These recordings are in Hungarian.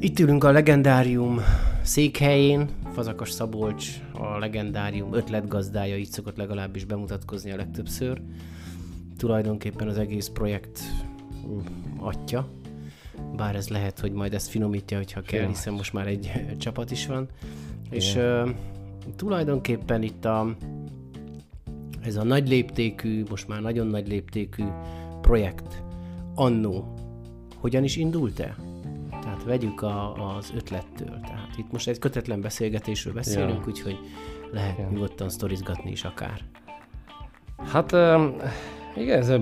Itt ülünk a legendárium székhelyén, Fazakas Szabolcs, a legendárium ötletgazdája, így szokott legalábbis bemutatkozni a legtöbbször. Tulajdonképpen az egész projekt mm, atya, bár ez lehet, hogy majd ezt finomítja, hogyha kell, hiszen most már egy csapat is van. Igen. És uh, tulajdonképpen itt a, ez a nagy léptékű, most már nagyon nagy léptékű projekt annó hogyan is indult el? Tehát vegyük a, az ötlettől. Tehát itt most egy kötetlen beszélgetésről beszélünk, ja. úgyhogy lehet Igen. nyugodtan sztorizgatni is akár. Hát igen, ez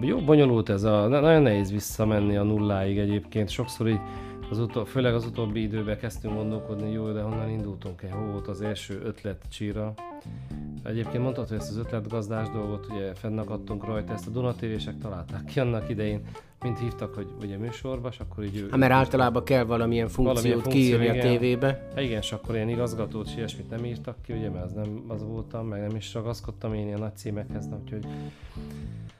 jó bonyolult ez a, nagyon nehéz visszamenni a nulláig egyébként. Sokszor így az utol, főleg az utóbbi időben kezdtünk gondolkodni, jó, de honnan indultunk el, hol volt az első ötlet csíra. Egyébként mondhatod, hogy ezt az ötletgazdás dolgot ugye fennakadtunk rajta, ezt a Dunatévések találták ki annak idején, mint hívtak, hogy ugye műsorba, és akkor így... Ha mert általában kell valamilyen funkciót valamilyen funkció, kiírni igen. a tévébe. Ha igen, és akkor ilyen igazgatót és ilyesmit nem írtak ki, ugye, mert az nem az voltam, meg nem is ragaszkodtam én ilyen nagy címekhez, úgyhogy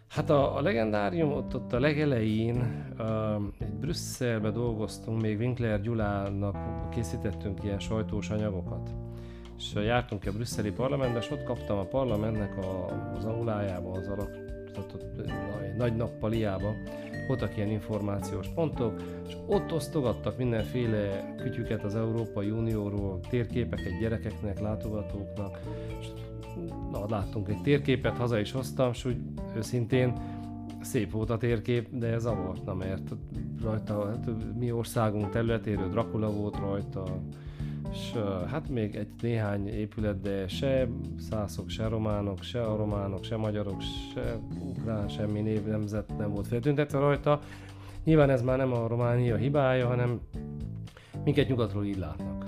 Hát a, a legendárium ott, ott a legelején uh, egy Brüsszelbe dolgoztunk, még Winkler Gyulának készítettünk ilyen sajtós anyagokat. És jártunk a brüsszeli parlamentbe, és ott kaptam a parlamentnek a, az aulájába, az alak, tehát ott, egy nagy nappaliába, voltak ilyen információs pontok, és ott osztogattak mindenféle kütyüket az Európai Unióról, térképeket gyerekeknek, látogatóknak, és na, láttunk egy térképet, haza is hoztam, és úgy őszintén szép volt a térkép, de ez na, mert rajta hát, mi országunk területéről Dracula volt rajta, és hát még egy néhány épület, de se szászok, se románok, se a se magyarok, se ukrán, semmi név nemzet nem volt feltüntetve rajta. Nyilván ez már nem a Románia hibája, hanem minket nyugatról így látnak.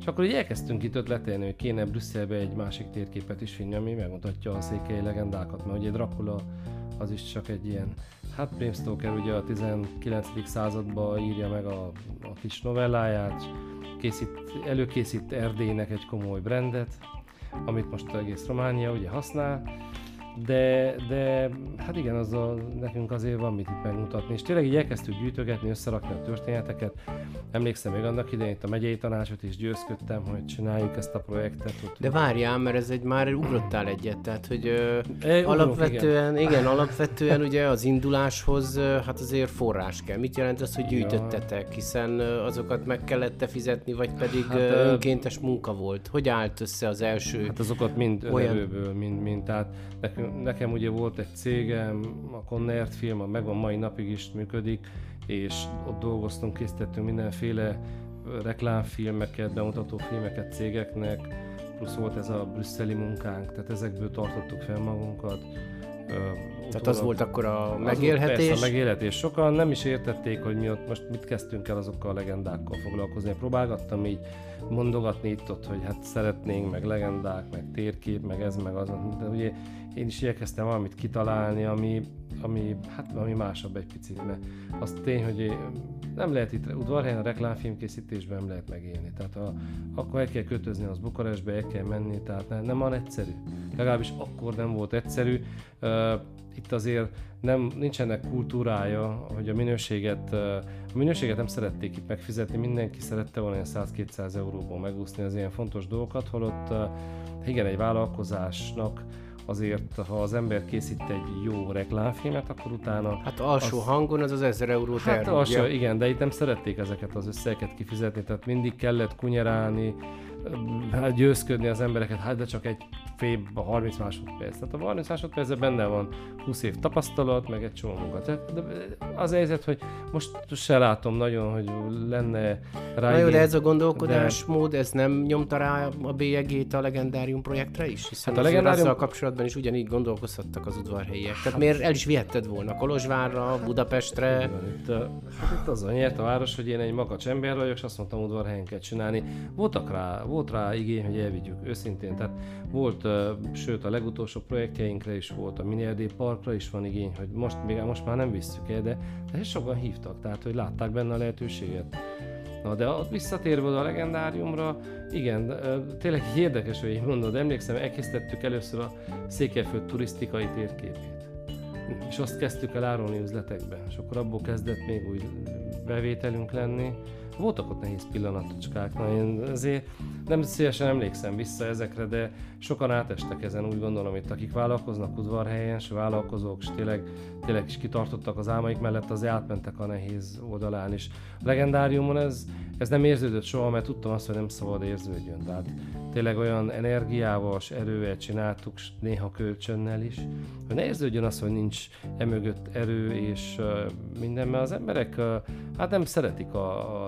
És akkor így elkezdtünk itt ötletelni, hogy kéne Brüsszelbe egy másik térképet is vinni, ami megmutatja a székely legendákat, mert ugye Dracula az is csak egy ilyen, hát Bram Stoker ugye a 19. században írja meg a, a kis novelláját, készít, előkészít Erdélynek egy komoly brandet, amit most egész Románia ugye használ, de, de hát igen, az a, nekünk azért van mit itt megmutatni, és tényleg így elkezdtük gyűjtögetni, összerakni a történeteket. Emlékszem még annak idején itt a megyei tanácsot is győzködtem, hogy csináljuk ezt a projektet. Ott, de várjál, mert ez egy már ugrottál egyet, tehát hogy ö, e, alapvetően, igen. igen, alapvetően ugye az induláshoz hát azért forrás kell. Mit jelent az, hogy gyűjtöttetek, hiszen azokat meg kellett fizetni, vagy pedig hát, önkéntes munka volt? Hogy állt össze az első? Hát azokat mind olyan... önerőből, mind, mind, tehát nekünk nekem ugye volt egy cégem, a Connert film, a megvan mai napig is működik, és ott dolgoztunk, készítettünk mindenféle reklámfilmeket, bemutató filmeket cégeknek, plusz volt ez a brüsszeli munkánk, tehát ezekből tartottuk fel magunkat. Tehát az volt akkor a megélhetés? Persze a megélhetés. Sokan nem is értették, hogy mi ott most mit kezdtünk el azokkal a legendákkal foglalkozni. Próbálgattam így mondogatni itt ott, hogy hát szeretnénk, meg legendák, meg térkép, meg ez, meg az. De ugye én is igyekeztem valamit kitalálni, ami, ami, hát, ami másabb egy picit, mert az tény, hogy nem lehet itt udvarhelyen a reklámfilmkészítésben nem lehet megélni. Tehát a, akkor el kell kötözni az Bukarestbe, el kell menni, tehát nem, nem van egyszerű. Legalábbis akkor nem volt egyszerű. Uh, itt azért nem, nincsenek kultúrája, hogy a minőséget, a minőséget nem szerették itt megfizetni, mindenki szerette volna 100-200 euróból megúszni az ilyen fontos dolgokat, holott igen, egy vállalkozásnak azért, ha az ember készít egy jó reklámfilmet, akkor utána... Hát alsó az, hangon az az 1000 eurót Hát alsó, igen, de itt nem szerették ezeket az összegeket kifizetni, tehát mindig kellett kunyerálni, győzködni az embereket, hát de csak egy fél, a 30 másodperc. Tehát a 30 másodpercben benne van 20 év tapasztalat, meg egy csomó munka. Tehát, de az helyzet, hogy most se látom nagyon, hogy lenne rá... Na jó, de ez a gondolkodásmód, de... ez nem nyomta rá a bélyegét a legendárium projektre is? Hiszen hát a legendárium... azzal kapcsolatban is ugyanígy gondolkozhattak az udvarhelyiek. Tehát hát... miért el is vihetted volna Kolozsvárra, Budapestre? Itt, hát itt azon nyert a város, hogy én egy makacs ember vagyok, és azt mondtam, udvarhelyen kell csinálni. Voltak rá, volt rá igény, hogy elvigyük, őszintén. Tehát volt sőt a legutolsó projektjeinkre is volt, a Minierdé Parkra is van igény, hogy most, még most már nem visszük el, de, de sokan hívtak, tehát hogy látták benne a lehetőséget. Na de ott visszatérve a legendáriumra, igen, tényleg érdekes, hogy mondod, emlékszem, elkészítettük először a Székelyföld turisztikai térképét. és azt kezdtük el árulni üzletekbe, és akkor abból kezdett még úgy bevételünk lenni. Voltak ott nehéz pillanatocskák, na én azért nem szívesen emlékszem vissza ezekre, de sokan átestek ezen, úgy gondolom itt, akik vállalkoznak udvarhelyen, és vállalkozók, és tényleg, tényleg is kitartottak az álmaik mellett, az átmentek a nehéz oldalán is. Legendáriumon ez, ez nem érződött soha, mert tudtam azt, hogy nem szabad érződjön. Tehát tényleg olyan energiával és erővel csináltuk, néha kölcsönnel is, hogy ne érződjön az, hogy nincs emögött erő és minden, mert az emberek hát nem szeretik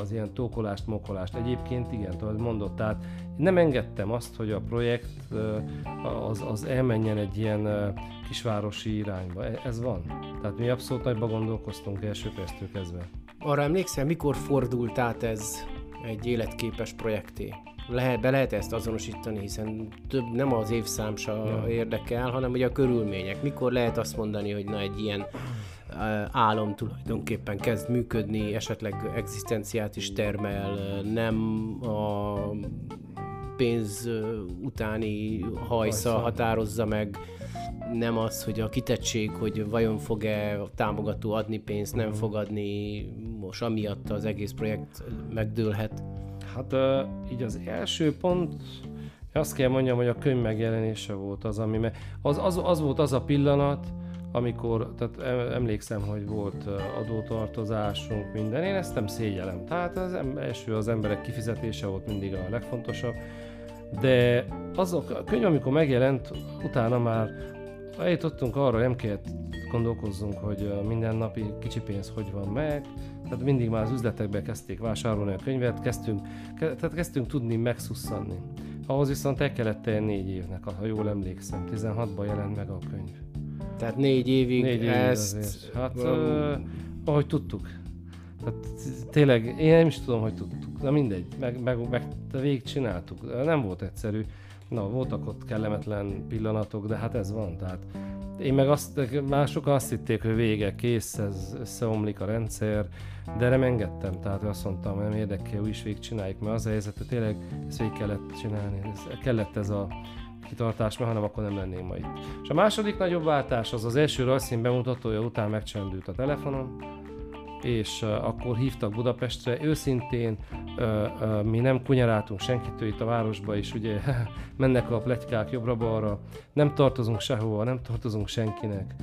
az ilyen tókolást, mokolást. Egyébként igen, tudod, mondott, tehát nem engedtem azt, hogy a projekt az, az elmenjen egy ilyen kisvárosi irányba. E, ez van. Tehát mi abszolút nagyba gondolkoztunk első perctől kezdve. Arra emlékszel, mikor fordult át ez egy életképes projekté? lehet, be lehet ezt azonosítani, hiszen több nem az évszám se ja. érdekel, hanem ugye a körülmények. Mikor lehet azt mondani, hogy na egy ilyen álom tulajdonképpen kezd működni, esetleg egzisztenciát is termel, nem a pénz utáni hajsza határozza meg, nem az, hogy a kitettség, hogy vajon fog-e a támogató adni pénzt, nem fog adni, most amiatt az egész projekt megdőlhet. Hát így az első pont, azt kell mondjam, hogy a könyv megjelenése volt az, ami, az, az, az volt az a pillanat, amikor, tehát emlékszem, hogy volt adótartozásunk, minden, én ezt nem szégyelem. Tehát az első az emberek kifizetése volt mindig a legfontosabb, de azok, a könyv, amikor megjelent, utána már eljutottunk arra, nem kellett gondolkozzunk, hogy a mindennapi kicsi pénz hogy van meg, tehát mindig már az üzletekbe kezdték vásárolni a könyvet, kezdtünk, ke, tehát kezdtünk tudni megszusszanni. Ahhoz viszont el kellett négy évnek, ha jól emlékszem, 16-ban jelent meg a könyv. Tehát négy évig négy ezt... Azért. Hát, uh, ahogy tudtuk. Tehát tényleg, én nem is tudom, hogy tudtuk. Na mindegy, meg, meg, meg végig csináltuk. Nem volt egyszerű. Na, voltak ott kellemetlen pillanatok, de hát ez van. Tehát én meg azt, mások azt hitték, hogy vége, kész, ez összeomlik a rendszer, de nem engedtem, tehát azt mondtam, nem érdekel, úgy is végig csináljuk, mert az a helyzet, hogy tényleg ezt végig kellett csinálni, ez, kellett ez a kitartás, mert hanem akkor nem lennénk ma itt. És a második nagyobb váltás az az első rajzszín bemutatója után megcsendült a telefonom, és uh, akkor hívtak Budapestre. Őszintén uh, uh, mi nem kunyaráltunk senkitől itt a városba, és ugye mennek a pletykák jobbra-balra, nem tartozunk sehova, nem tartozunk senkinek.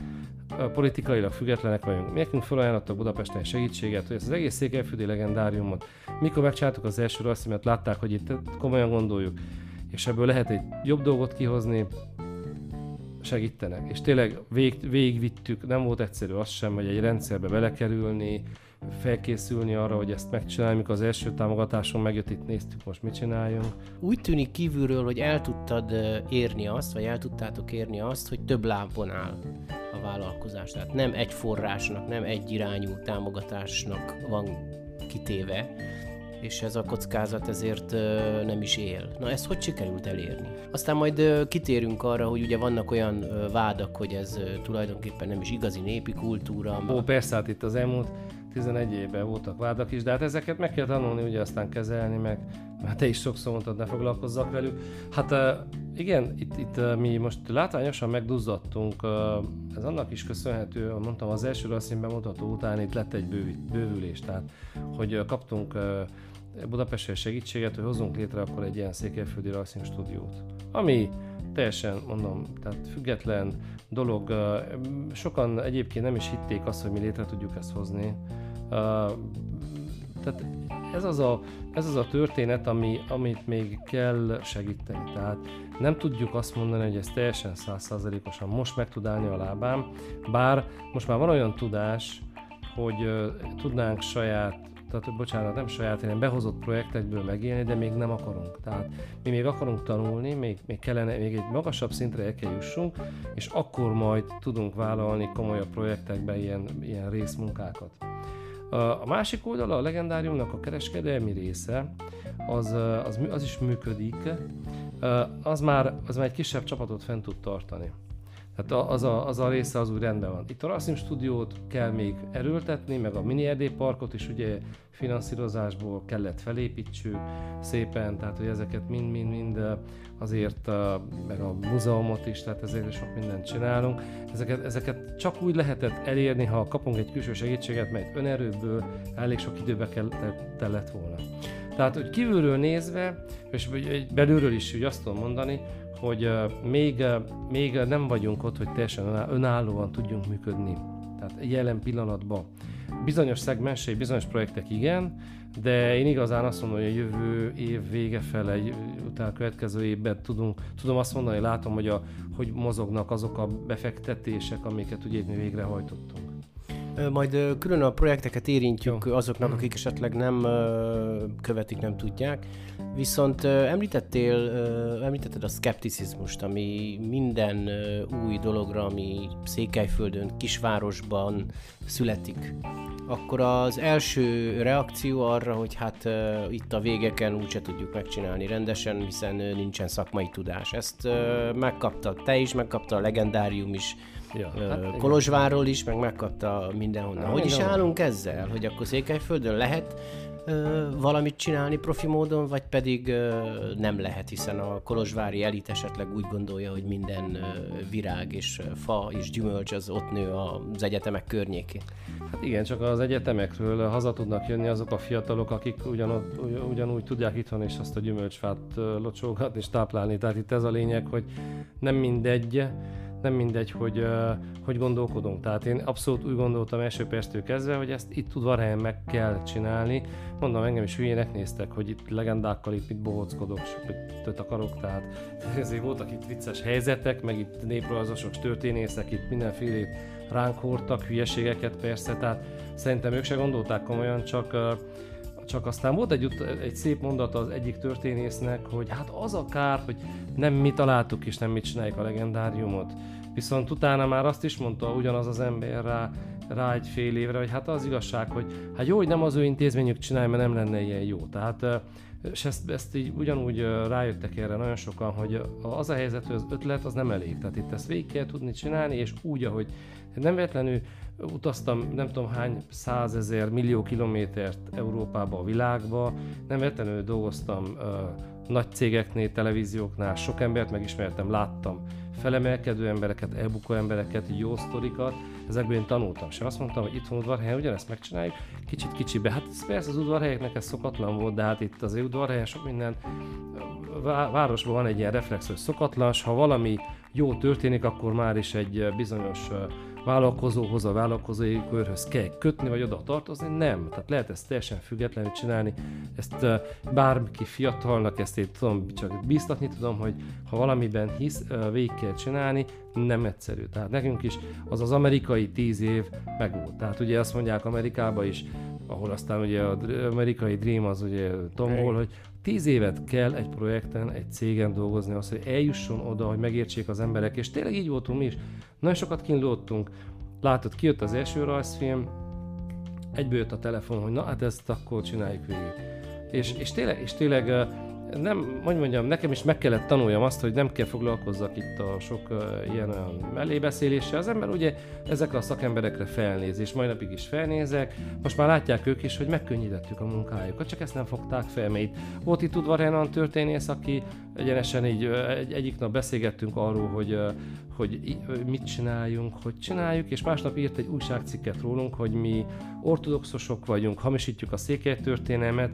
Politikailag függetlenek vagyunk. Nekünk felajánlottak Budapesten segítséget, hogy ezt az egész székelyföldi legendáriumot, mikor megcsináltuk az első rasszimet, látták, hogy itt komolyan gondoljuk, és ebből lehet egy jobb dolgot kihozni, segítenek. És tényleg vég, végigvittük, nem volt egyszerű az sem, hogy egy rendszerbe belekerülni, felkészülni arra, hogy ezt megcsináljuk. Mikor az első támogatáson megjött, itt néztük, most mit csináljunk. Úgy tűnik kívülről, hogy el tudtad érni azt, vagy el tudtátok érni azt, hogy több lábon áll a vállalkozás. Tehát nem egy forrásnak, nem egy irányú támogatásnak van kitéve, és ez a kockázat ezért nem is él. Na ezt hogy sikerült elérni? Aztán majd kitérünk arra, hogy ugye vannak olyan vádak, hogy ez tulajdonképpen nem is igazi népi kultúra. Ó, persze, hát itt az elmúlt 11 évben voltak vádak is, de hát ezeket meg kell tanulni, ugye aztán kezelni, meg hát te is sokszor mondtad, ne foglalkozzak velük. Hát igen, itt, itt mi most látványosan megduzzadtunk, ez annak is köszönhető, mondtam, az első rasszín mutató után itt lett egy bővülés, tehát hogy kaptunk Budapestre segítséget, hogy hozzunk létre akkor egy ilyen székelyföldi rajzszín stúdiót. Ami teljesen, mondom, tehát független dolog. Sokan egyébként nem is hitték azt, hogy mi létre tudjuk ezt hozni. Tehát ez az a, ez az a történet, ami, amit még kell segíteni. Tehát nem tudjuk azt mondani, hogy ez teljesen százszázalékosan most meg tud állni a lábám, bár most már van olyan tudás, hogy tudnánk saját tehát bocsánat, nem saját, hanem behozott projektekből megélni, de még nem akarunk. Tehát mi még akarunk tanulni, még, még kellene, még egy magasabb szintre el kell jussunk, és akkor majd tudunk vállalni komolyabb projektekbe ilyen, ilyen részmunkákat. A másik oldala a legendáriumnak a kereskedelmi része, az, az, az is működik, az már, az már egy kisebb csapatot fent tud tartani. Tehát az a, az a része az úgy rendben van. Itt a Racing stúdiót kell még erőltetni, meg a mini erdélyparkot is ugye finanszírozásból kellett felépítsük szépen, tehát hogy ezeket mind-mind-mind azért, meg a múzeumot is, tehát ezért sok mindent csinálunk. Ezeket, ezeket csak úgy lehetett elérni, ha kapunk egy külső segítséget, mert önerőből elég sok időbe kellett volna. Tehát, hogy kívülről nézve, és belülről is úgy azt tudom mondani, hogy még, még nem vagyunk ott, hogy teljesen önállóan tudjunk működni. Tehát jelen pillanatban. Bizonyos szegmensei, bizonyos projektek igen, de én igazán azt mondom, hogy a jövő év vége fele, utána következő évben tudunk, tudom azt mondani, látom, hogy, a, hogy mozognak azok a befektetések, amiket ugye mi végrehajtottunk. Majd külön a projekteket érintjük Jó. azoknak, akik esetleg nem követik, nem tudják. Viszont említettél, említetted a szkepticizmust, ami minden új dologra, ami Székelyföldön, kisvárosban születik. Akkor az első reakció arra, hogy hát itt a végeken úgyse tudjuk megcsinálni rendesen, hiszen nincsen szakmai tudás. Ezt megkapta te is, megkapta a legendárium is, Ja, hát Kolozsvárról is, meg megkapta mindenhonnan. Hogy is állunk ezzel, hogy akkor Székelyföldön lehet ö, valamit csinálni profi módon, vagy pedig ö, nem lehet, hiszen a kolozsvári elit esetleg úgy gondolja, hogy minden ö, virág és fa és gyümölcs az ott nő az egyetemek környékén. Hát igen, csak az egyetemekről haza tudnak jönni azok a fiatalok, akik ugyanott, ugyanúgy tudják itthon is azt a gyümölcsfát locsolgatni és táplálni. Tehát itt ez a lényeg, hogy nem mindegy, nem mindegy, hogy hogy gondolkodunk. Tehát én abszolút úgy gondoltam első perctől kezdve, hogy ezt itt udvarhelyen meg kell csinálni. Mondom, engem is hülyének néztek, hogy itt legendákkal itt mit bohóckodok, mit akarok, tehát ezért voltak itt vicces helyzetek, meg itt néprajzosok, történészek, itt mindenfélét ránk hordtak, hülyeségeket persze, tehát szerintem ők se gondolták komolyan, csak csak aztán volt egy, egy szép mondata az egyik történésznek, hogy hát az a kár, hogy nem mi találtuk és nem mi csináljuk a legendáriumot. Viszont utána már azt is mondta ugyanaz az ember rá, rá egy fél évre, hogy hát az igazság, hogy hát jó, hogy nem az ő intézményük csinálja, mert nem lenne ilyen jó. Tehát és ezt, ezt így ugyanúgy rájöttek erre nagyon sokan, hogy az a helyzet, hogy az ötlet az nem elég. Tehát itt ezt végig kell tudni csinálni, és úgy, ahogy nem véletlenül utaztam nem tudom hány százezer, millió kilométert Európába, a világba, nem véletlenül dolgoztam uh, nagy cégeknél, televízióknál, sok embert megismertem, láttam felemelkedő embereket, elbukó embereket, jó sztorikat, ezekből én tanultam. És azt mondtam, hogy itthon udvarhelyen ugyanezt megcsináljuk, kicsit kicsibe. Hát ez persze az udvarhelyeknek ez szokatlan volt, de hát itt az udvarhelyen sok minden városban van egy ilyen reflex, hogy szokatlan, ha valami jó történik, akkor már is egy bizonyos vállalkozóhoz, a vállalkozói körhöz kell kötni, vagy oda tartozni, nem. Tehát lehet ezt teljesen függetlenül csinálni. Ezt bárki fiatalnak, ezt én tudom, csak bíztatni tudom, hogy ha valamiben hisz, végig kell csinálni, nem egyszerű. Tehát nekünk is az az amerikai tíz év megvolt. Tehát ugye azt mondják Amerikában is, ahol aztán ugye az amerikai dream az ugye tombol, hogy tíz évet kell egy projekten, egy cégen dolgozni, az, hogy eljusson oda, hogy megértsék az emberek, és tényleg így voltunk mi is. Nagyon sokat kínlódtunk, látod, kijött az első rajzfilm, egyből jött a telefon, hogy na hát ezt akkor csináljuk végig. És, és tényleg, és tényleg nem, hogy mondjam, nekem is meg kellett tanuljam azt, hogy nem kell foglalkozzak itt a sok uh, ilyen olyan mellébeszéléssel. Az ember ugye ezekre a szakemberekre felnéz, és majd napig is felnézek. Most már látják ők is, hogy megkönnyítettük a munkájukat, csak ezt nem fogták fel, mert itt volt itt udvarhelyen történész, aki egyenesen így egy, egyik nap beszélgettünk arról, hogy, hogy mit csináljunk, hogy csináljuk, és másnap írt egy újságcikket rólunk, hogy mi ortodoxosok vagyunk, hamisítjuk a székely történelmet,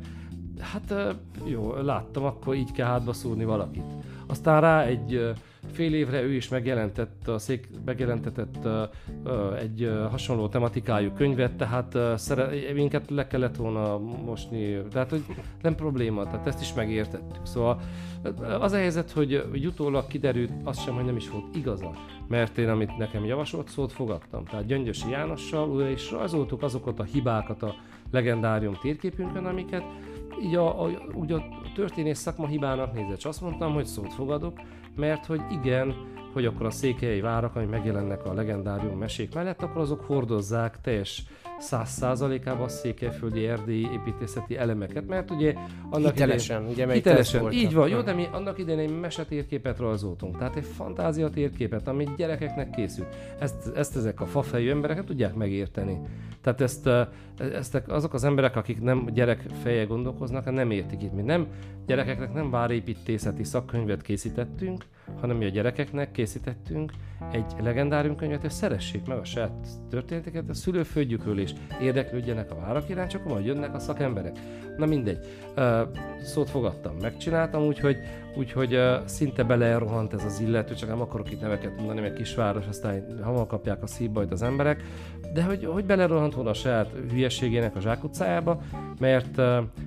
hát jó, láttam, akkor így kell hátba szúrni valakit. Aztán rá egy fél évre ő is megjelentett, a szék megjelentetett egy hasonló tematikájú könyvet, tehát szere, minket le kellett volna mosni, tehát hogy nem probléma, tehát ezt is megértettük. Szóval az a helyzet, hogy, utólag kiderült, az sem, hogy nem is volt igaza, mert én, amit nekem javasolt, szót fogadtam. Tehát Gyöngyösi Jánossal újra is rajzoltuk azokat a hibákat a legendárium térképünkön, amiket így a, a, úgy a történész szakma hibának nézett, és azt mondtam, hogy szót fogadok, mert hogy igen, hogy akkor a székhelyi várak, ami megjelennek a legendárium mesék mellett, akkor azok hordozzák teljes száz százalékában a székelyföldi erdélyi építészeti elemeket, mert ugye annak hitelesen, idején, ugye hitelesen, így van, jó, de mi annak idején egy mesetérképet rajzoltunk, tehát egy fantázia térképet, ami gyerekeknek készült. Ezt, ezt ezek a fafejű emberek tudják megérteni. Tehát ezt, ezt azok az emberek, akik nem gyerek feje gondolkoznak, nem értik itt. Mi nem gyerekeknek nem várépítészeti szakkönyvet készítettünk, hanem mi a gyerekeknek készítettünk egy legendárium könyvet, és szeressék meg a saját történeteket, a szülőföldjükről is érdeklődjenek a várak iránt, csak majd jönnek a szakemberek. Na mindegy, szót fogadtam, megcsináltam, úgyhogy, úgyhogy szinte belerohant ez az illető, csak nem akarok itt neveket mondani, mert kisváros, aztán hamar kapják a szívbajt az emberek, de hogy, hogy belerohant volna a saját hülyeségének a zsákutcájába, mert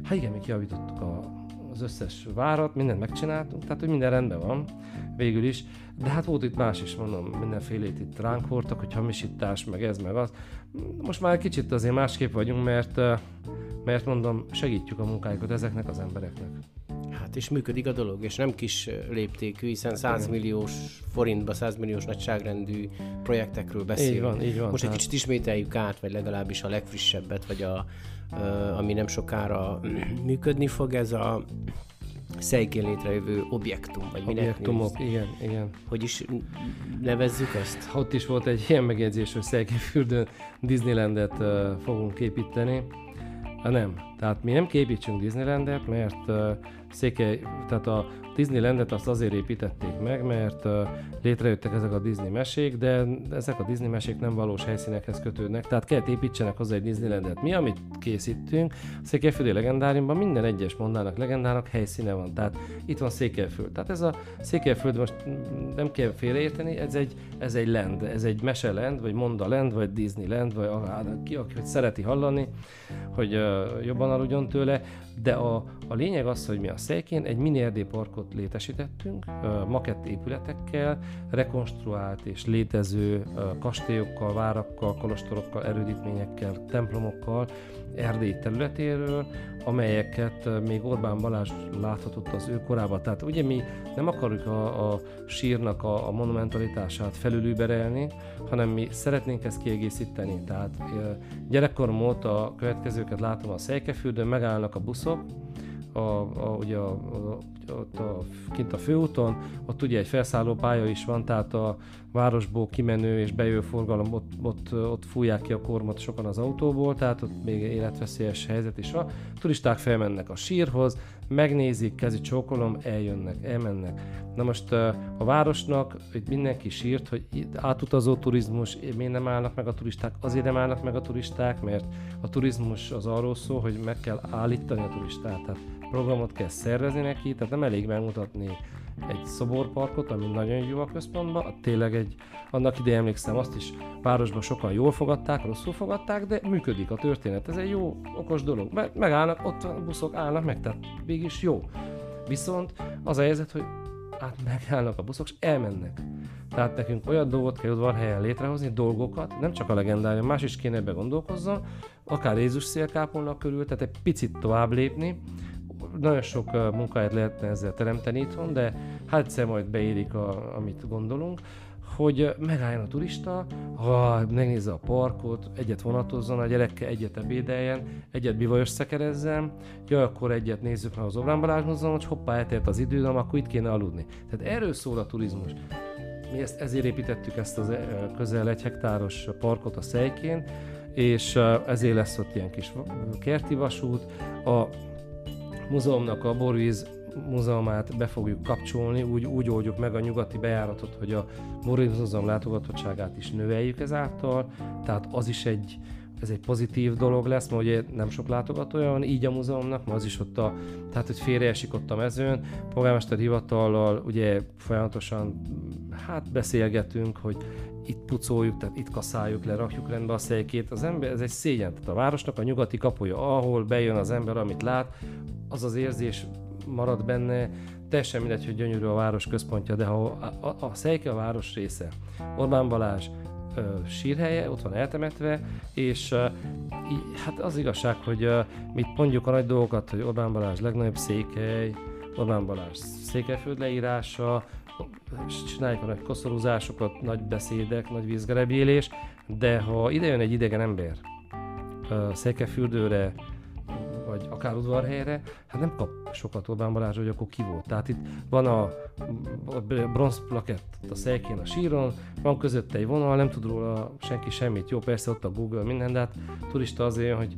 hát igen, még javítottuk a, az összes várat, mindent megcsináltunk, tehát hogy minden rendben van végül is, de hát volt itt más is, mondom, mindenfélét itt ránk voltak, hogy hamisítás, meg ez, meg az. Most már kicsit azért másképp vagyunk, mert, mert mondom, segítjük a munkájukat ezeknek az embereknek. Hát és működik a dolog, és nem kis léptékű, hiszen 100 milliós forintba, 100 milliós nagyságrendű projektekről beszélünk. Így van, így van. Most egy kicsit ismételjük át, vagy legalábbis a legfrissebbet, vagy a, ami nem sokára működni fog, ez a Szejkén létrejövő objektum, vagy minek Objektumok, néz. igen, igen. Hogy is nevezzük ezt? Ott is volt egy ilyen megjegyzés, hogy Szejkénfürdőn Disneylandet uh, fogunk építeni. Ha nem. Tehát mi nem képítsünk Disneylandet, mert uh, Székely, tehát a Disneylandet azt azért építették meg, mert létrejöttek ezek a Disney mesék, de ezek a Disney mesék nem valós helyszínekhez kötődnek, tehát kell építsenek hozzá egy Disneylandet. Mi, amit készítünk, Székelyföldi legendáriumban minden egyes mondának, legendának helyszíne van, tehát itt van Székelyföld. Tehát ez a Székelyföld most nem kell félreérteni, ez egy, ez egy land, ez egy land, vagy Monda land, vagy Disneyland, vagy ki, aki szereti hallani, hogy uh, jobban aludjon tőle, de a, a lényeg az, hogy mi a Szejkén egy mini parkot létesítettünk, makett épületekkel, rekonstruált és létező kastélyokkal, várakkal, kolostorokkal, erődítményekkel, templomokkal, Erdély területéről, amelyeket még Orbán Balázs láthatott az ő korában. Tehát ugye mi nem akarjuk a, a sírnak a, a monumentalitását felülüberelni, hanem mi szeretnénk ezt kiegészíteni. Tehát gyerekkorom óta a következőket látom a Szejkefürdőn, megállnak a buszok, a, a, ugye a, a, ott a, kint a főúton, ott ugye egy felszállópálya is van, tehát a városból kimenő és bejövő forgalom, ott, ott, ott fújják ki a kormot sokan az autóból, tehát ott még életveszélyes helyzet is van. Turisták felmennek a sírhoz, megnézik, kezi csókolom, eljönnek, elmennek. Na most a városnak hogy mindenki sírt, hogy átutazó turizmus, miért nem állnak meg a turisták? Azért nem állnak meg a turisták, mert a turizmus az arról szól, hogy meg kell állítani a turistát. Tehát programot kell szervezni neki, tehát nem elég megmutatni egy szoborparkot, ami nagyon jó a központban, tényleg egy, annak ide emlékszem, azt is városban sokan jól fogadták, rosszul fogadták, de működik a történet, ez egy jó, okos dolog, mert megállnak, ott a buszok állnak meg, tehát mégis jó. Viszont az a helyzet, hogy hát megállnak a buszok, és elmennek. Tehát nekünk olyan dolgot kell udvarhelyen létrehozni, dolgokat, nem csak a legendárium, más is kéne ebbe gondolkozzon, akár Jézus szélkápolnak körül, tehát egy picit tovább lépni, nagyon sok munkáját lehetne ezzel teremteni itthon, de hát egyszer majd beérik, a, amit gondolunk, hogy megálljon a turista, ha megnézze a parkot, egyet vonatozzon, a gyerekkel egyet ebédeljen, egyet bivajos szekerezzen, ja, akkor egyet nézzük meg az Obrán Balázs Múzeum, hogy hoppá, eltelt az idő, akkor itt kéne aludni. Tehát erről szól a turizmus. Mi ezt, ezért építettük ezt az közel egy hektáros parkot a Szejkén, és ezért lesz ott ilyen kis kerti vasút. A múzeumnak a borvíz múzeumát be fogjuk kapcsolni, úgy, úgy oldjuk meg a nyugati bejáratot, hogy a Borvíz Múzeum látogatottságát is növeljük ezáltal, tehát az is egy, ez egy pozitív dolog lesz, mert ugye nem sok látogatója van így a múzeumnak, mert az is ott a, tehát hogy félreesik ott a mezőn, polgármester hivatallal ugye folyamatosan hát beszélgetünk, hogy itt pucoljuk, tehát itt kaszáljuk le, rakjuk rendbe a szejkét. Az ember, ez egy szégyen, tehát a városnak a nyugati kapuja, ahol bejön az ember, amit lát, az az érzés marad benne, teljesen mindegy, hogy gyönyörű a város központja, de ha a, a, a Szejke a város része, Orbán Balázs ö, sírhelye, ott van eltemetve, és ö, í, hát az igazság, hogy ö, mit mondjuk a nagy dolgokat, hogy Orbán Balázs legnagyobb székely, Orbán Balázs székelyföld leírása, csináljuk a nagy koszorúzásokat, nagy beszédek, nagy vízgerebélés, de ha ide jön egy idegen ember, Székefürdőre, vagy akár udvarhelyre, hát nem kap sokat Orbán Balázs, hogy akkor ki volt. Tehát itt van a, a bronz plakett a szekén, a síron, van közötte egy vonal, nem tud róla senki semmit. Jó, persze ott a Google minden, de hát turista azért, hogy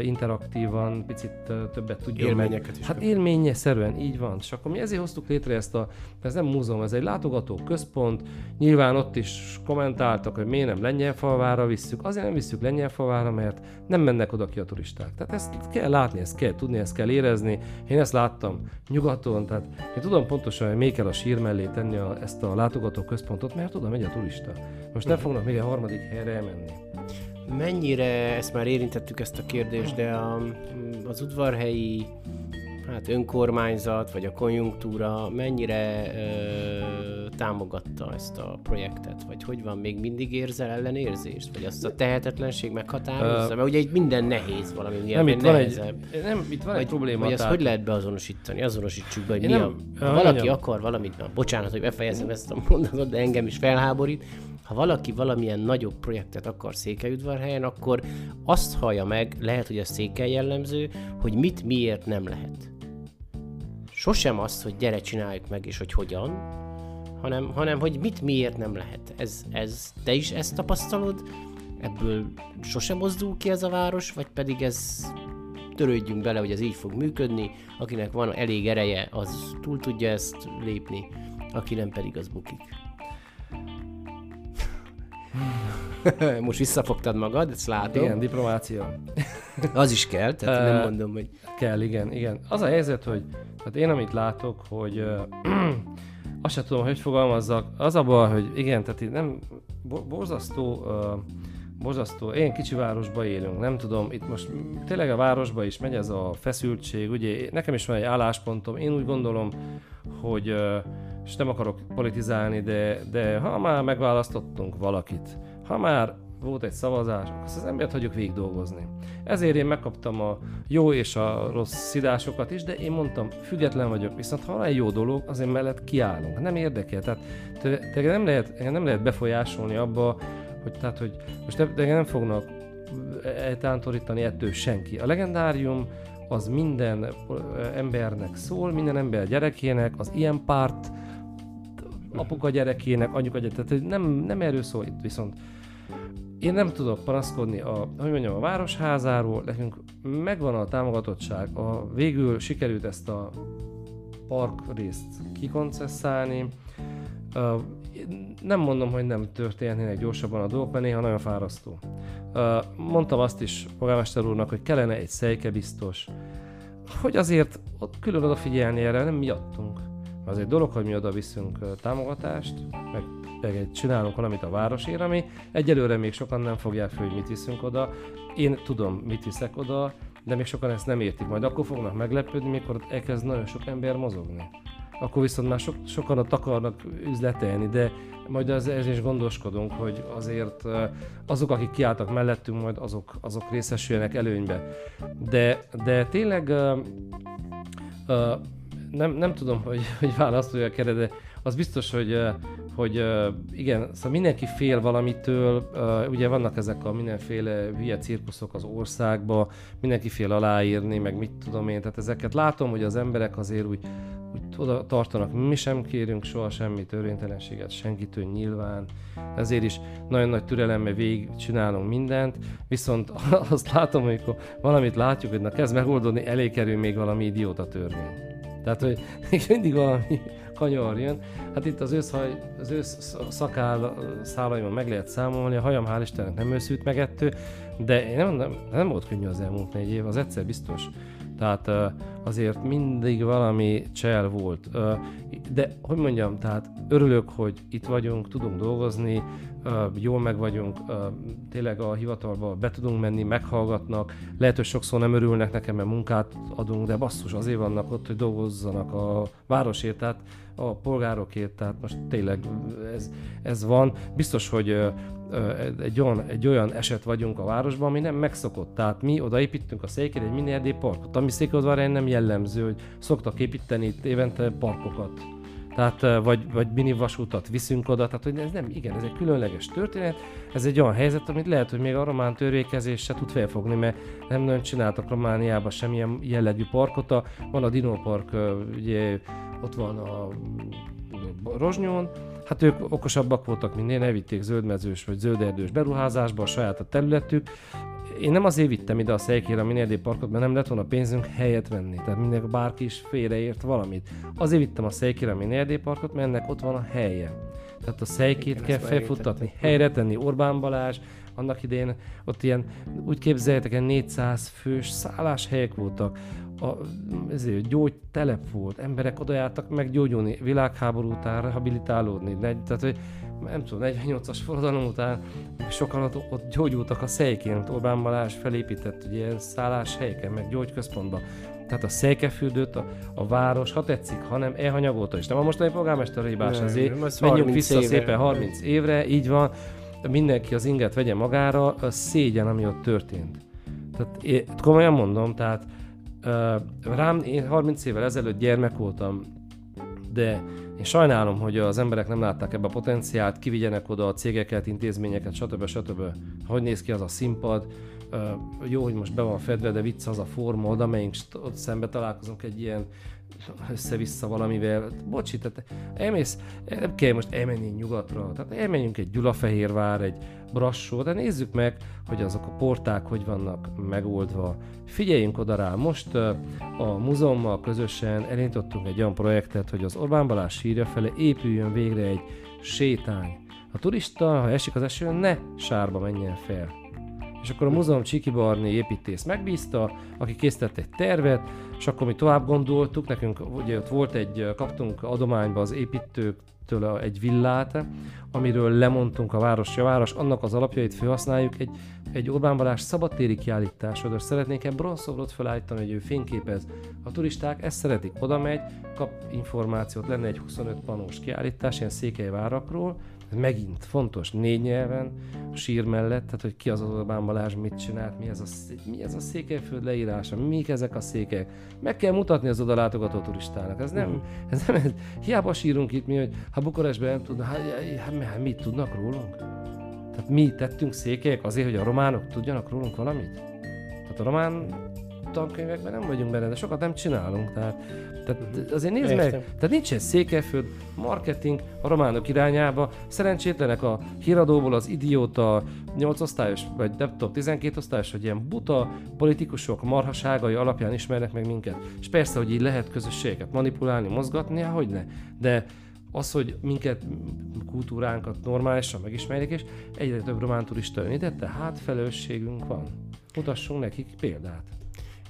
interaktívan, picit többet tudjon Élményeket is. Hát élménye szerűen, így van. És akkor mi ezért hoztuk létre ezt a, ez nem múzeum, ez egy látogató központ. Nyilván ott is kommentáltak, hogy miért nem Lengyelfalvára visszük. Azért nem visszük Lengyelfalvára, mert nem mennek oda ki a turisták. Tehát ezt kell látni, ezt kell tudni, ezt kell érezni. Én ezt láttam nyugaton, tehát én tudom pontosan, hogy még kell a sír mellé tenni a, ezt a látogató központot, mert oda megy a turista. Most nem fognak még a harmadik helyre elmenni. Mennyire, ezt már érintettük ezt a kérdést, de a, az udvarhelyi hát önkormányzat, vagy a konjunktúra mennyire ö, támogatta ezt a projektet? Vagy hogy van, még mindig érzel ellenérzést? Vagy azt a tehetetlenség meghatározza? Mert ugye itt minden nehéz valami nem, itt van nehezebb. Egy, nem, itt van vagy, egy probléma. Vagy ezt hogy lehet beazonosítani? Azonosítsuk be, hogy mi nem, a, ha valaki mondjam. akar valamit, na, bocsánat, hogy befejezem ezt a mondatot, de engem is felháborít, ha valaki valamilyen nagyobb projektet akar Székelyudvarhelyen, akkor azt hallja meg, lehet, hogy a székely jellemző, hogy mit miért nem lehet. Sosem azt, hogy gyere csináljuk meg, és hogy hogyan, hanem, hanem hogy mit miért nem lehet. Ez, ez, te is ezt tapasztalod? Ebből sosem mozdul ki ez a város, vagy pedig ez törődjünk bele, hogy ez így fog működni, akinek van elég ereje, az túl tudja ezt lépni, aki nem pedig az bukik. Most visszafogtad magad, ezt látom. Igen, diplomácia. Az is kell, tehát nem mondom, hogy... Kell, igen, igen. Az a helyzet, hogy hát én amit látok, hogy azt sem tudom, hogy fogalmazzak, az a baj, hogy igen, tehát itt nem borzasztó uh, borzasztó. Én kicsi városba élünk, nem tudom, itt most tényleg a városba is megy ez a feszültség, ugye? Nekem is van egy álláspontom, én úgy gondolom, hogy, és nem akarok politizálni, de, de ha már megválasztottunk valakit, ha már volt egy szavazás, akkor az embert hagyjuk végig dolgozni. Ezért én megkaptam a jó és a rossz szidásokat is, de én mondtam, független vagyok, viszont ha van egy jó dolog, az én mellett kiállunk. Nem érdekel, tehát te, te nem, lehet, nem lehet befolyásolni abba, hogy, tehát, hogy most de nem fognak eltántorítani ettől senki. A legendárium az minden embernek szól, minden ember gyerekének, az ilyen párt, apuka gyerekének, anyuka gyerekének, tehát nem, nem erről szól itt, viszont én nem tudok panaszkodni a, hogy mondjam, a városházáról, nekünk megvan a támogatottság, a, végül sikerült ezt a park részt kikoncesszálni, nem mondom, hogy nem történnének gyorsabban a dolgok, mert néha nagyon fárasztó. Mondtam azt is polgármester úrnak, hogy kellene egy szejke biztos, hogy azért ott külön odafigyelni erre, nem miattunk. Az egy dolog, hogy mi oda viszünk támogatást, meg, csinálunk valamit a városért, ami egyelőre még sokan nem fogják fel, hogy mit viszünk oda. Én tudom, mit viszek oda, de még sokan ezt nem értik. Majd akkor fognak meglepődni, mikor elkezd nagyon sok ember mozogni akkor viszont már so, sokan ott akarnak üzletelni, de majd ez, ez is gondoskodunk, hogy azért azok, akik kiálltak mellettünk, majd azok, azok részesüljenek előnybe. De, de tényleg uh, uh, nem, nem tudom, hogy, hogy válaszolja a de az biztos, hogy, hogy igen, szóval mindenki fél valamitől, ugye vannak ezek a mindenféle hülye cirkuszok az országba, mindenki fél aláírni, meg mit tudom én, tehát ezeket látom, hogy az emberek azért úgy úgy oda tartanak, mi sem kérünk soha semmi törvénytelenséget senkitől nyilván, ezért is nagyon nagy türelemmel végig csinálunk mindent, viszont azt látom, amikor valamit látjuk, hogy na kezd megoldani, elé kerül még valami idióta törvény. Tehát, hogy mindig valami kanyar jön. Hát itt az őszhaj, az ősz szakál szálaimon meg lehet számolni, a hajam hál' Istennek nem őszült meg ettől, de nem, nem, nem volt könnyű az elmúlt négy év, az egyszer biztos. Tehát azért mindig valami csel volt. De hogy mondjam, tehát örülök, hogy itt vagyunk, tudunk dolgozni, jól meg vagyunk, tényleg a hivatalba be tudunk menni, meghallgatnak, lehet, hogy sokszor nem örülnek nekem, mert munkát adunk, de basszus, azért vannak ott, hogy dolgozzanak a városért, tehát a polgárokért, tehát most tényleg ez, ez van. Biztos, hogy egy olyan, egy olyan eset vagyunk a városban, ami nem megszokott. Tehát mi odaépítünk a székére egy mini parkot, ami székodvarán nem jellemző, hogy szoktak építeni itt évente parkokat. tehát vagy, vagy mini vasútat viszünk oda, tehát hogy ez nem, igen, ez egy különleges történet, ez egy olyan helyzet, amit lehet, hogy még a román törvénykezés se tud felfogni, mert nem nagyon csináltak Romániában semmilyen jellegű parkot, van a Dino Park, ugye ott van a Rozsnyón, hát ők okosabbak voltak, mint én, elvitték zöldmezős vagy zölderdős beruházásba a saját a területük, én nem azért vittem ide a Szejkére a Minérdé parkot, mert nem lett volna pénzünk helyet venni. Tehát mindenki bárki is félreért valamit. Azért vittem a Szejkére a Minérdé parkot, mert ennek ott van a helye. Tehát a szejkét kell felfuttatni, helyre tenni. Orbán Balázs, annak idején ott ilyen, úgy képzeljétek el, 400 fős szálláshelyek voltak, a, ezért gyógytelep volt, emberek oda jártak meg gyógyulni, világháború után rehabilitálódni, tehát hogy nem tudom, 48-as forradalom után sokan ott, ott gyógyultak a szejkén, Orbán Balázs felépített ugye szálláshelyeken, meg gyógyközpontba. Tehát a székefürdőt a, a város, ha tetszik, hanem elhanyagolta, és nem a mostani polgármester hibás azért, menjünk vissza éve. szépen 30 évre, így van, mindenki az inget vegye magára, a szégyen, ami ott történt. Tehát én komolyan mondom, tehát rám, én 30 évvel ezelőtt gyermek voltam, de én sajnálom, hogy az emberek nem látták ebbe a potenciált, kivigyenek oda a cégeket, intézményeket, stb. stb. Hogy néz ki az a színpad, jó, hogy most be van fedve, de vicc az a forma, oda megyünk, ott szembe találkozunk egy ilyen össze-vissza valamivel. Bocsi, tehát elmész, nem kell most elmenni nyugatra, tehát elmenjünk egy Gyulafehérvár, egy Brassó, de nézzük meg, hogy azok a porták hogy vannak megoldva. Figyeljünk oda rá. Most a múzeummal közösen elindítottunk egy olyan projektet, hogy az Orbán Balázs sírja fele épüljön végre egy sétány. A turista, ha esik az eső, ne sárba menjen fel és akkor a múzeum Csiki Barni építész megbízta, aki készített egy tervet, és akkor mi tovább gondoltuk, nekünk ugye ott volt egy, kaptunk adományba az építőktől egy villát, amiről lemondtunk a város, a város annak az alapjait felhasználjuk egy, egy Orbán Balázs szabadtéri kiállításod, és szeretnék egy bronzszobrot felállítani, hogy ő fényképez. A turisták ezt szeretik, oda megy, kap információt, lenne egy 25 panós kiállítás, ilyen székelyvárakról, ez megint fontos, négy nyelven, a sír mellett, tehát hogy ki az Orbán Balázs, mit csinált, mi ez a, mi ez a székelyföld leírása, mik ezek a székek. Meg kell mutatni az oda látogató turistának. Ez nem, uh-huh. ez nem, ez, hiába sírunk itt mi, hogy ha Bukarestben nem tudnak, hát, hát, hát mit tudnak rólunk? Tehát mi tettünk székelyek azért, hogy a románok tudjanak rólunk valamit? Tehát a román tankönyvekben nem vagyunk benne, de sokat nem csinálunk. Tehát, tehát azért nézd Értem. meg, tehát nincsen székelyföld, marketing a románok irányába, szerencsétlenek a híradóból az idióta 8 osztályos, vagy nem tudom, 12 osztályos, hogy ilyen buta politikusok marhaságai alapján ismernek meg minket. És persze, hogy így lehet közösségeket manipulálni, mozgatni, hogy ne. De az, hogy minket, kultúránkat normálisan megismerjék, és egyre több román turista jön ide, tehát felelősségünk van. Mutassunk nekik példát.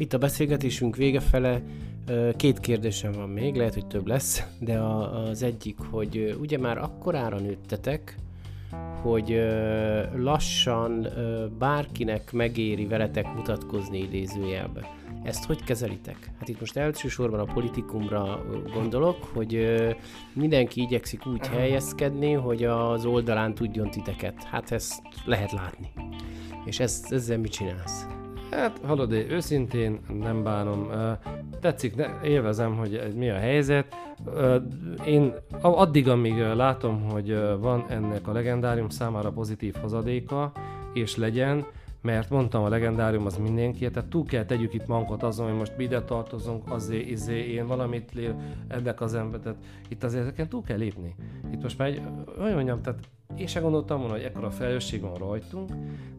Itt a beszélgetésünk vége fele két kérdésem van még, lehet, hogy több lesz, de az egyik, hogy ugye már akkorára nőttetek, hogy lassan bárkinek megéri veletek mutatkozni idézőjelbe. Ezt hogy kezelitek? Hát itt most elsősorban a politikumra gondolok, hogy mindenki igyekszik úgy helyezkedni, hogy az oldalán tudjon titeket. Hát ezt lehet látni. És ezt, ezzel mit csinálsz? Hát, hallod, őszintén nem bánom. Tetszik, élvezem, hogy mi a helyzet. Én addig, amíg látom, hogy van ennek a legendárium számára pozitív hozadéka, és legyen, mert mondtam, a legendárium az mindenki, tehát túl kell tegyük itt mankot azon, hogy most ide tartozunk, azért, izé, én valamit lél, ennek az ember, tehát itt azért ezeken túl kell lépni. Itt most már egy, olyan mondjam, tehát én sem gondoltam volna, hogy ekkora felelősség van rajtunk,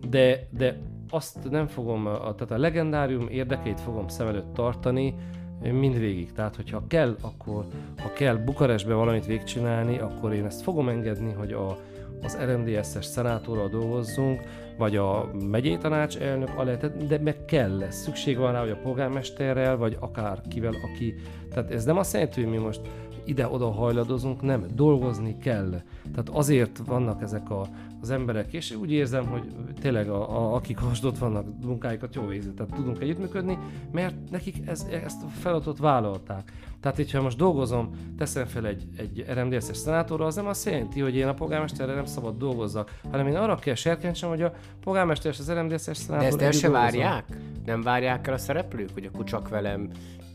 de, de azt nem fogom, tehát a legendárium érdekeit fogom szem előtt tartani mindvégig. Tehát, hogyha kell, akkor, ha kell Bukarestbe valamit végcsinálni, akkor én ezt fogom engedni, hogy a, az RMDS-es szenátorral dolgozzunk, vagy a megyei tanács elnök alá, de meg kell lesz. Szükség van rá, hogy a polgármesterrel, vagy akár kivel, aki... Tehát ez nem azt jelenti, hogy mi most ide-oda hajladozunk, nem, dolgozni kell. Tehát azért vannak ezek a, az emberek, és úgy érzem, hogy tényleg a, a, akik most ott vannak, munkáikat jó végzik, tehát tudunk együttműködni, mert nekik ez, ezt a feladatot vállalták. Tehát, hogyha most dolgozom, teszem fel egy, egy RMDS-es szenátorra, az nem azt jelenti, hogy én a polgármesterre nem szabad dolgozzak, hanem én arra kell serkentsem, hogy a polgármester és az RMDS-es szenátor De ezt el se várják? Nem várják el a szereplők, hogy akkor csak velem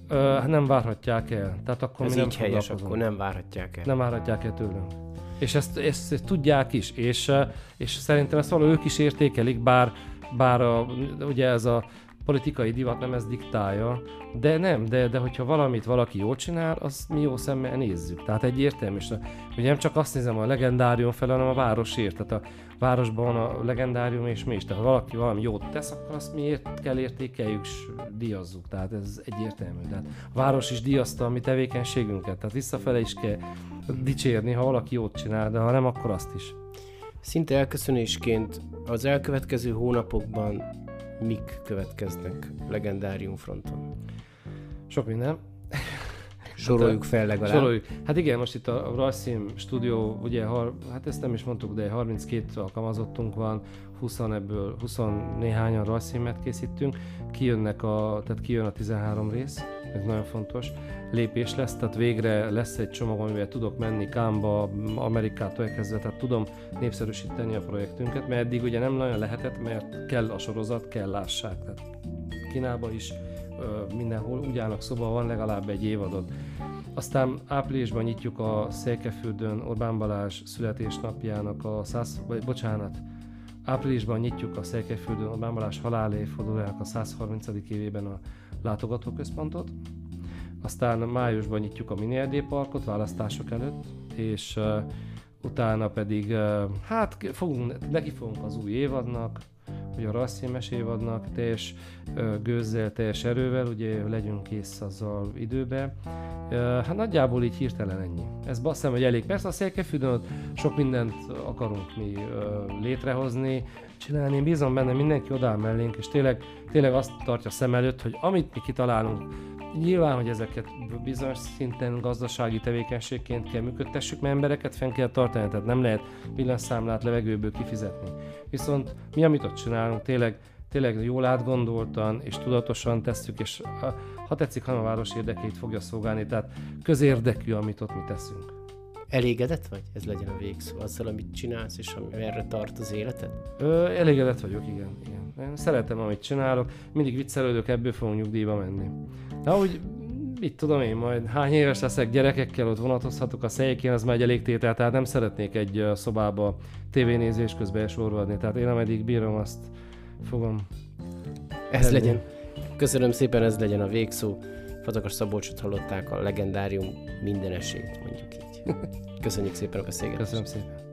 Ö, nem várhatják el. Tehát akkor Ez mi nem így helyes, akkor nem várhatják el. Nem várhatják el tőlünk. És ezt, ezt, ezt tudják is, és, és szerintem ezt valahol ők is értékelik, bár, bár a, ugye ez a politikai divat nem ez diktálja, de nem, de, de hogyha valamit valaki jól csinál, azt mi jó szemmel nézzük. Tehát egyértelmű, és ugye nem csak azt nézem a legendárium fel, hanem a városért. Tehát a városban van a legendárium és mi is. Tehát ha valaki valami jót tesz, akkor azt mi ért, kell értékeljük és díjazzuk. Tehát ez egyértelmű. Tehát a város is díjazta a mi tevékenységünket. Tehát visszafele is kell dicsérni, ha valaki jót csinál, de ha nem, akkor azt is. Szinte elköszönésként az elkövetkező hónapokban mik következnek legendárium fronton? Sok minden. Soroljuk fel legalább. Soroljuk. Hát igen, most itt a Rajszín stúdió, ugye, har, hát ezt nem is mondtuk, de 32 alkalmazottunk van, 20 ebből, 20 néhányan rajszímet készítünk, kijönnek a, tehát kijön a 13 rész, ez nagyon fontos lépés lesz, tehát végre lesz egy csomag, amivel tudok menni Kámba, Amerikától elkezdve, tehát tudom népszerűsíteni a projektünket, mert eddig ugye nem nagyon lehetett, mert kell a sorozat, kell lássák, tehát Kínába is mindenhol úgy állnak szoba, van legalább egy évadot. Aztán áprilisban nyitjuk a Székefürdőn Orbán Balázs születésnapjának a száz, vagy bocsánat, áprilisban nyitjuk a Székelyfürdőn Orbán Balázs halálévfordulójának a 130. évében a látogatóközpontot. Aztán májusban nyitjuk a Mini parkot választások előtt, és uh, utána pedig, uh, hát fogunk, neki fogunk az új évadnak, hogy a rasszémes évadnak teljes gőzzel, teljes erővel, ugye legyünk kész azzal időbe. Hát nagyjából így hirtelen ennyi. Ez azt hiszem, hogy elég. Persze a Székelyfürdőn sok mindent akarunk mi létrehozni, csinálni. Én bízom benne, mindenki odáll mellénk, és tényleg, tényleg azt tartja szem előtt, hogy amit mi kitalálunk, Nyilván, hogy ezeket bizonyos szinten gazdasági tevékenységként kell működtessük, mert embereket fenn kell tartani, tehát nem lehet villanyszámlát levegőből kifizetni. Viszont mi, amit ott csinálunk, tényleg, tényleg jól átgondoltan és tudatosan tesszük, és ha tetszik, hanem a város érdekét fogja szolgálni, tehát közérdekű, amit ott mi teszünk. Elégedett vagy? Ez legyen a végszó azzal, amit csinálsz, és ami erre tart az életed? Ö, elégedett vagyok, igen. igen. Én szeretem, amit csinálok, mindig viccelődök, ebből fogunk nyugdíjba menni. De úgy, mit tudom én, majd hány éves leszek, gyerekekkel ott vonatozhatok a szejekén, az már egy elég tétel, tehát nem szeretnék egy szobába tévénézés közben elsorvadni, tehát én ameddig bírom, azt fogom. Ez tenni. legyen. Köszönöm szépen, ez legyen a végszó. Fazakas Szabolcsot hallották a legendárium minden esélyt, mondjuk így. Köszönjük szépen a beszélgetést. Köszönöm szépen.